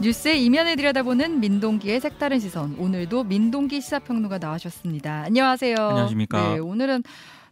뉴스의 이면을 들여다보는 민동기의 색다른 시선. 오늘도 민동기 시사평론가 나와주셨습니다. 안녕하세요. 안녕하십니까. 네, 오늘은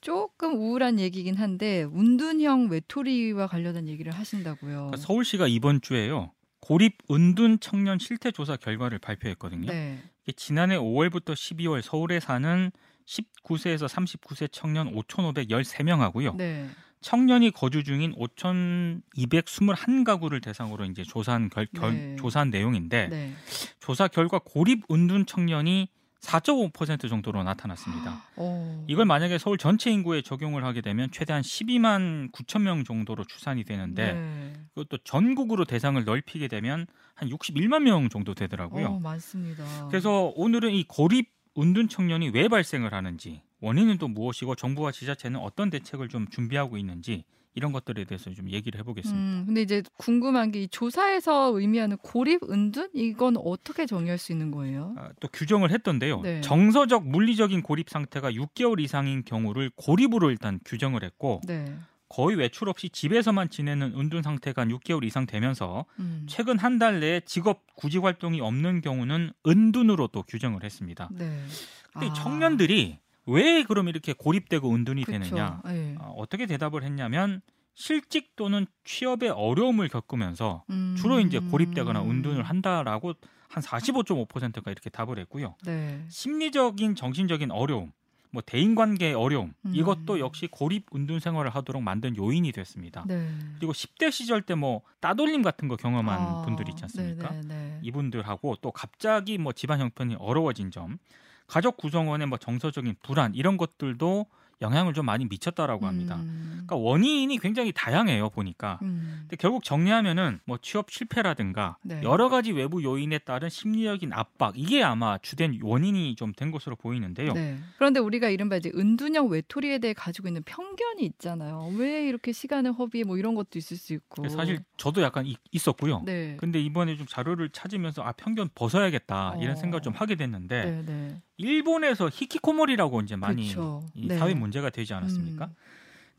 조금 우울한 얘기긴 한데 운둔형 외톨이와 관련한 얘기를 하신다고요. 그러니까 서울시가 이번 주에요. 고립 은둔 청년 실태 조사 결과를 발표했거든요. 네. 지난해 5월부터 12월 서울에 사는 19세에서 39세 청년 5,513명하고요. 네. 청년이 거주 중인 5,221가구를 대상으로 이제 조사한 결, 결- 네. 조사한 내용인데 네. 조사 결과 고립 은둔 청년이 4.5% 정도로 나타났습니다. 어. 이걸 만약에 서울 전체 인구에 적용을 하게 되면 최대한 12만 9천 명 정도로 추산이 되는데 네. 그것도 전국으로 대상을 넓히게 되면 한 61만 명 정도 되더라고요. 어, 많습니다. 그래서 오늘은 이 고립 은둔 청년이 왜 발생을 하는지 원인은 또 무엇이고 정부와 지자체는 어떤 대책을 좀 준비하고 있는지 이런 것들에 대해서 좀 얘기를 해보겠습니다. 음, 근데 이제 궁금한 게 이 조사에서 의미하는 고립 은둔 이건 어떻게 정의할 수 있는 거예요? 아, 또 규정을 했던데요. 네. 정서적 물리적인 고립 상태가 6개월 이상인 경우를 고립으로 일단 규정을 했고 네. 거의 외출 없이 집에서만 지내는 은둔 상태가 6개월 이상 되면서 음. 최근 한 달 내에 직업 구직 활동이 없는 경우는 은둔으로 또 규정을 했습니다. 네. 근데 이 아, 청년들이 왜 그럼 이렇게 고립되고 은둔이 그쵸. 되느냐? 네. 어, 어떻게 대답을 했냐면 실직 또는 취업의 어려움을 겪으면서 음. 주로 이제 고립되거나 은둔을 한다라고 한 45.5%가 이렇게 답을 했고요. 네. 심리적인 정신적인 어려움, 뭐 대인관계의 어려움 음. 이것도 역시 고립 은둔 생활을 하도록 만든 요인이 됐습니다. 네. 그리고 10대 시절 때 뭐 따돌림 같은 거 경험한 아, 분들 있지 않습니까? 네, 네, 네. 이분들하고 또 갑자기 뭐 집안 형편이 어려워진 점, 가족 구성원의 뭐 정서적인 불안 이런 것들도 영향을 좀 많이 미쳤다라고 합니다. 음. 그러니까 원인이 굉장히 다양해요 보니까. 음. 근데 결국 정리하면은 뭐 취업 실패라든가 네. 여러 가지 외부 요인에 따른 심리적인 압박 이게 아마 주된 원인이 좀 된 것으로 보이는데요. 네. 그런데 우리가 이른바 이제 은둔형 외톨이에 대해 가지고 있는 편견이 있잖아요. 왜 이렇게 시간을 허비해 뭐 이런 것도 있을 수 있고. 사실 저도 약간 이- 있었고요. 네. 근데 이번에 좀 자료를 찾으면서 아 편견 벗어야겠다 이런 어. 생각을 좀 하게 됐는데 네, 네. 일본에서 히키코모리라고 이제 많이. 이 네. 사회 문제가 되지 않았습니까? 음.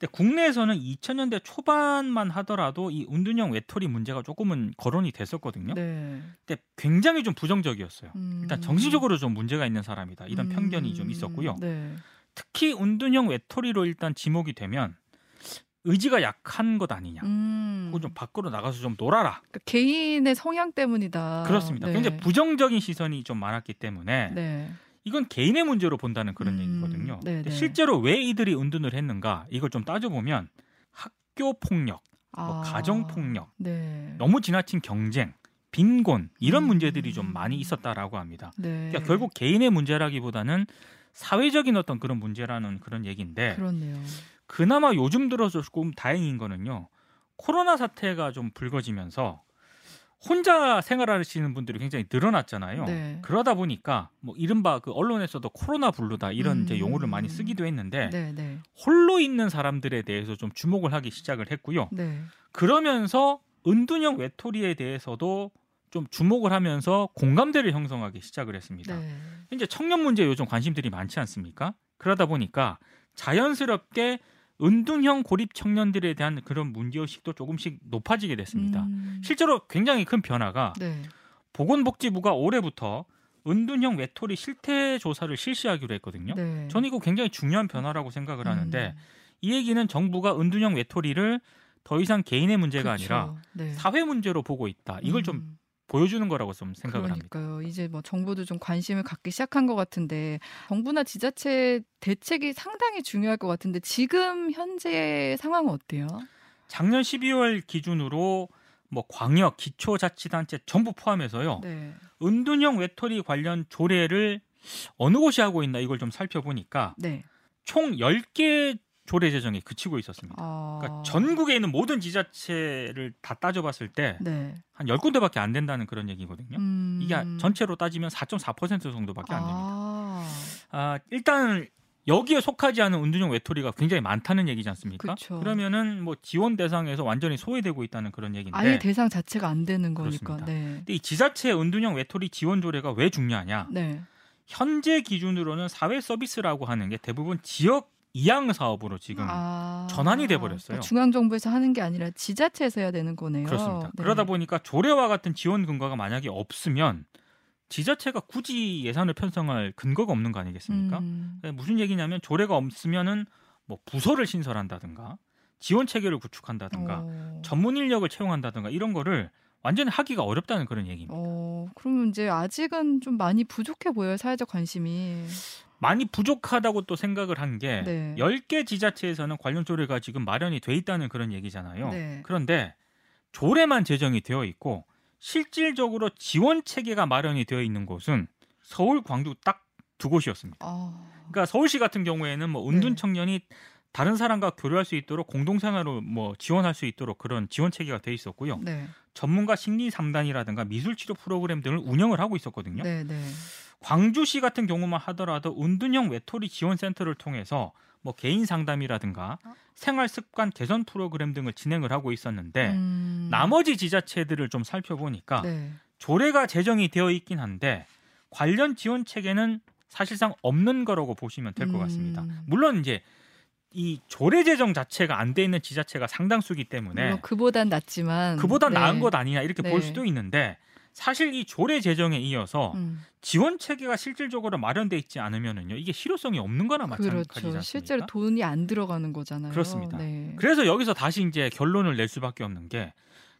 근데 국내에서는 2000년대 초반만 하더라도 이 은둔형 외톨이 문제가 조금은 거론이 됐었거든요. 네. 근데 굉장히 좀 부정적이었어요. 음. 일단 정신적으로 좀 문제가 있는 사람이다 이런 음. 편견이 좀 있었고요. 네. 특히 은둔형 외톨이로 일단 지목이 되면 의지가 약한 것 아니냐. 음. 혹은 좀 밖으로 나가서 좀 놀아라. 그러니까 개인의 성향 때문이다. 그렇습니다. 네. 굉장히 부정적인 시선이 좀 많았기 때문에 네. 이건 개인의 문제로 본다는 그런 음, 얘기거든요. 네네. 실제로 왜 이들이 은둔을 했는가 이걸 좀 따져보면 학교 폭력, 뭐 아. 가정 폭력, 네. 너무 지나친 경쟁, 빈곤 이런 음. 문제들이 좀 많이 있었다라고 합니다. 네. 그러니까 결국 개인의 문제라기보다는 사회적인 어떤 그런 문제라는 그런 얘기인데 그렇네요. 그나마 요즘 들어서 조금 다행인 거는요. 코로나 사태가 좀 불거지면서 혼자 생활하시는 분들이 굉장히 늘어났잖아요. 네. 그러다 보니까 뭐 이른바 그 언론에서도 코로나 블루다 이런 이제 음. 용어를 많이 쓰기도 했는데 네, 네. 홀로 있는 사람들에 대해서 좀 주목을 하기 시작을 했고요. 네. 그러면서 은둔형 외톨이에 대해서도 좀 주목을 하면서 공감대를 형성하기 시작을 했습니다. 네. 이제 청년 문제 요즘 관심들이 많지 않습니까? 그러다 보니까 자연스럽게 은둔형 고립 청년들에 대한 그런 문제의식도 조금씩 높아지게 됐습니다. 음. 실제로 굉장히 큰 변화가 네. 보건복지부가 올해부터 은둔형 외톨이 실태 조사를 실시하기로 했거든요. 네. 저는 이거 굉장히 중요한 변화라고 생각을 하는데 음. 이 얘기는 정부가 은둔형 외톨이를 더 이상 개인의 문제가 그쵸. 아니라 네. 사회 문제로 보고 있다. 이걸 좀 음. 보여주는 거라고 좀 생각을 합니다. 그러니까요. 이제 뭐 정부도 좀 관심을 갖기 시작한 것 같은데 정부나 지자체 대책이 상당히 중요할 것 같은데 지금 현재 상황은 어때요? 작년 12월 기준으로 뭐 광역, 기초자치단체 전부 포함해서요. 네. 은둔형 외톨이 관련 조례를 어느 곳이 하고 있나 이걸 좀 살펴보니까 네. 총 10개 조례 제정에 그치고 있었습니다. 아. 그러니까 전국에 있는 모든 지자체를 다 따져봤을 때한 네. 10군데밖에 안 된다는 그런 얘기거든요. 음. 이게 전체로 따지면 4.4% 정도밖에 안 됩니다. 아. 아, 일단 여기에 속하지 않은 은둔형 외톨이가 굉장히 많다는 얘기지 않습니까? 그쵸. 그러면은 뭐 지원 대상에서 완전히 소외되고 있다는 그런 얘기인데 아예 대상 자체가 안 되는 거니까. 그렇습니다. 네. 근데 이 지자체 은둔형 외톨이 지원 조례가 왜 중요하냐? 네. 현재 기준으로는 사회 서비스라고 하는 게 대부분 지역 이양 사업으로 지금 아, 전환이 돼 버렸어요. 그러니까 중앙 정부에서 하는 게 아니라 지자체에서 해야 되는 거네요. 그렇습니다. 네. 그러다 보니까 조례와 같은 지원 근거가 만약에 없으면 지자체가 굳이 예산을 편성할 근거가 없는 거 아니겠습니까? 음, 네, 무슨 얘기냐면 조례가 없으면은 뭐 부서를 신설한다든가 지원 체계를 구축한다든가 어, 전문 인력을 채용한다든가 이런 거를 완전히 하기가 어렵다는 그런 얘기입니다. 어, 그러면 이제 아직은 좀 많이 부족해 보여요 사회적 관심이. 많이 부족하다고 또 생각을 한게 네. 10개 지자체에서는 관련 조례가 지금 마련이 돼 있다는 그런 얘기잖아요. 네. 그런데 조례만 제정이 되어 있고 실질적으로 지원 체계가 마련이 되어 있는 곳은 서울, 광주 딱 두 곳이었습니다. 아, 그러니까 서울시 같은 경우에는 뭐 은둔 네. 청년이 다른 사람과 교류할 수 있도록 공동생활을 뭐 지원할 수 있도록 그런 지원 체계가 돼 있었고요. 네, 전문가 심리 상담이라든가 미술 치료 프로그램 등을 운영을 하고 있었거든요. 네, 네. 광주시 같은 경우만 하더라도 은둔형 외톨이 지원 센터를 통해서 뭐 개인 상담이라든가 생활 습관 개선 프로그램 등을 진행을 하고 있었는데 음, 나머지 지자체들을 좀 살펴보니까 네. 조례가 제정이 되어 있긴 한데 관련 지원 체계는 사실상 없는 거라고 보시면 될것 같습니다. 음. 물론 이제 이 조례 제정 자체가 안 돼 있는 지자체가 상당수기 때문에 그보단 낫지만 그보다 네. 나은 것 아니냐 이렇게 볼 네. 수도 있는데 사실 이 조례 제정에 이어서 음, 지원 체계가 실질적으로 마련돼 있지 않으면은요 이게 실효성이 없는 거나 마찬가지지 그렇죠. 않습니까? 실제로 돈이 안 들어가는 거잖아요. 그렇습니다. 네. 그래서 여기서 다시 이제 결론을 낼 수밖에 없는 게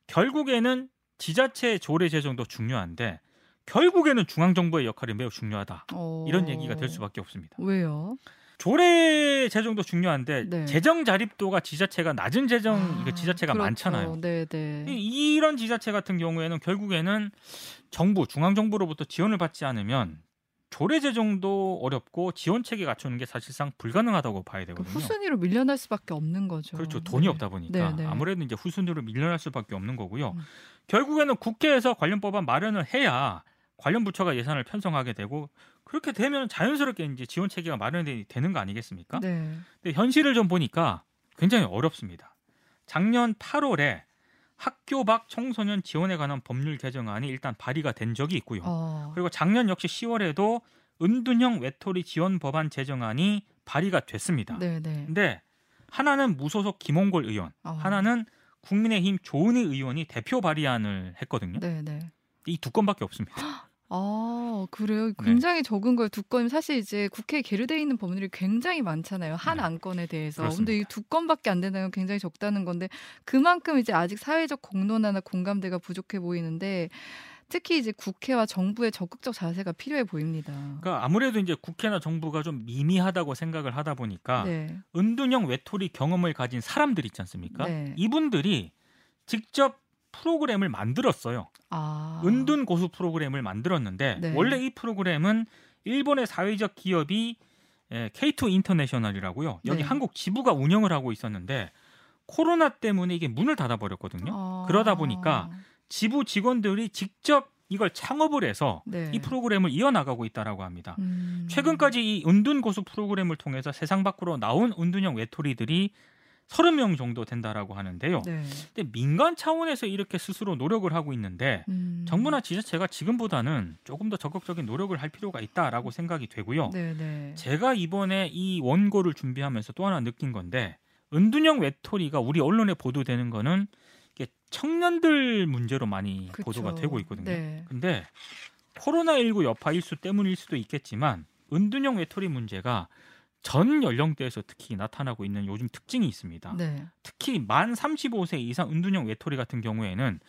결국에는 지자체 조례 제정도 중요한데 결국에는 중앙 정부의 역할이 매우 중요하다. 어, 이런 얘기가 될 수밖에 없습니다. 왜요? 조례 제정도 중요한데 네. 재정 자립도가 지자체가 낮은 재정 아, 지자체가 그렇죠. 많잖아요. 네, 네. 이- 이런 지자체 같은 경우에는 결국에는 정부 중앙 정부로부터 지원을 받지 않으면 조례 제정도 어렵고 지원 체계 갖추는 게 사실상 불가능하다고 봐야 그 되거든요. 후순위로 밀려날 수밖에 없는 거죠. 그렇죠. 돈이 네. 없다 보니까 네, 네. 아무래도 이제 후순위로 밀려날 수밖에 없는 거고요. 음. 결국에는 국회에서 관련 법안 마련을 해야 관련 부처가 예산을 편성하게 되고 그렇게 되면 자연스럽게 이제 지원 체계가 마련이 되는 거 아니겠습니까? 네. 근데 현실을 좀 보니까 굉장히 어렵습니다. 작년 8월에 학교 밖 청소년 지원에 관한 법률 개정안이 일단 발의가 된 적이 있고요. 어, 그리고 작년 역시 10월에도 은둔형 외톨이 지원 법안 제정안이 발의가 됐습니다. 네, 네. 근데 하나는 무소속 김홍골 의원, 어. 하나는 국민의힘 조은희 의원이 대표 발의안을 했거든요. 네, 네. 이 두 건밖에 없습니다. 아, 그래요? 네. 굉장히 적은 거예요. 두 건. 사실 이제 국회에 계류되어 있는 법률이 굉장히 많잖아요. 한 네. 안건에 대해서. 그렇습니다. 근데 이 두 건밖에 안 된다는 건 굉장히 적다는 건데 그만큼 이제 아직 사회적 공론화나 공감대가 부족해 보이는데 특히 이제 국회와 정부의 적극적 자세가 필요해 보입니다. 그러니까 아무래도 이제 국회나 정부가 좀 미미하다고 생각을 하다 보니까 네. 은둔형 외톨이 경험을 가진 사람들 있지 않습니까? 네. 이분들이 직접 프로그램을 만들었어요. 아. 은둔 고수 프로그램을 만들었는데 네. 원래 이 프로그램은 일본의 사회적 기업이 예, K2 인터내셔널이라고요. 여기 네. 한국 지부가 운영을 하고 있었는데 코로나 때문에 이게 문을 닫아 버렸거든요. 아. 그러다 보니까 지부 직원들이 직접 이걸 창업을 해서 네. 이 프로그램을 이어나가고 있다라고 합니다. 음. 최근까지 이 은둔 고수 프로그램을 통해서 세상 밖으로 나온 은둔형 외톨이들이 30명 정도 된다라고 하는데요. 네. 근데 민간 차원에서 이렇게 스스로 노력을 하고 있는데 음. 정부나 지자체가 지금보다는 조금 더 적극적인 노력을 할 필요가 있다라고 생각이 되고요. 네, 네. 제가 이번에 이 원고를 준비하면서 또 하나 느낀 건데 은둔형 외톨이가 우리 언론에 보도되는 거는 이게 청년들 문제로 많이 그쵸. 보도가 되고 있거든요. 네. 근데 코로나19 여파 일수 때문일 수도 있겠지만 은둔형 외톨이 문제가 전 연령대에서 특히 나타나고 있는 요즘 특징이 있습니다. 네. 특히 만 35세 이상 은둔형 외톨이 같은 경우에는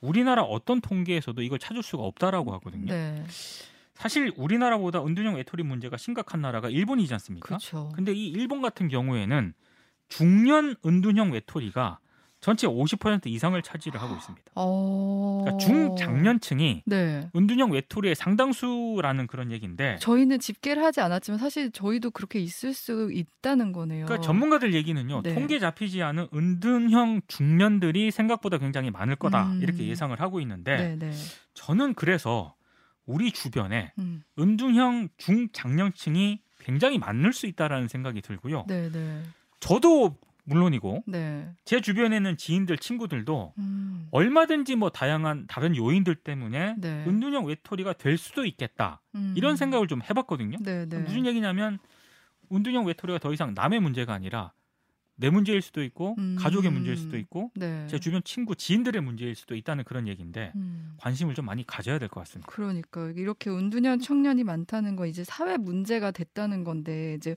우리나라 어떤 통계에서도 이걸 찾을 수가 없다라고 하거든요. 네. 사실 우리나라보다 은둔형 외톨이 문제가 심각한 나라가 일본이지 않습니까? 그렇죠. 근데 이 일본 같은 경우에는 중년 은둔형 외톨이가 전체 50% 이상을 차지를 하고 있습니다. 어. 그러니까 중장년층이 네. 은둔형 외톨이의 상당수라는 그런 얘기인데 저희는 집계를 하지 않았지만 사실 저희도 그렇게 있을 수 있다는 거네요. 그러니까 전문가들 얘기는요. 네. 통계 잡히지 않은 은둔형 중년들이 생각보다 굉장히 많을 거다. 음. 이렇게 예상을 하고 있는데 네, 네. 저는 그래서 우리 주변에 음. 은둔형 중장년층이 굉장히 많을 수 있다라는 생각이 들고요. 네, 네. 저도 물론이고 네. 제 주변에는 지인들 친구들도 음. 얼마든지 뭐 다양한 다른 요인들 때문에 네. 은둔형 외톨이가 될 수도 있겠다. 음. 이런 생각을 좀 해봤거든요. 네, 네. 무슨 얘기냐면 운둔형 외톨이가 더 이상 남의 문제가 아니라 내 문제일 수도 있고 음. 가족의 문제일 수도 있고 네. 제 주변 친구 지인들의 문제일 수도 있다는 그런 얘기인데 음. 관심을 좀 많이 가져야 될 것 같습니다. 그러니까 이렇게 운둔형 청년이 많다는 건 이제 사회 문제가 됐다는 건데 이제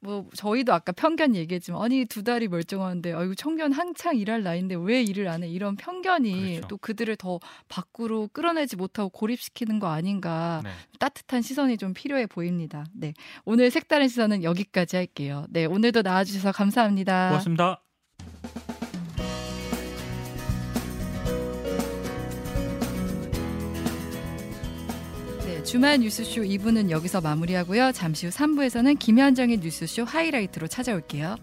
뭐 저희도 아까 편견 얘기했지만 아니 두 달이 멀쩡한데 아이고 청년 한창 일할 나이인데 왜 일을 안 해 이런 편견이 그렇죠. 또 그들을 더 밖으로 끌어내지 못하고 고립시키는 거 아닌가 네. 따뜻한 시선이 좀 필요해 보입니다. 네 오늘 색다른 시선은 여기까지 할게요. 네 오늘도 나와주셔서 감사합니다. 고맙습니다. 주말 뉴스쇼 2부는 여기서 마무리하고요. 잠시 후 3부에서는 김현정의 뉴스쇼 하이라이트로 찾아올게요.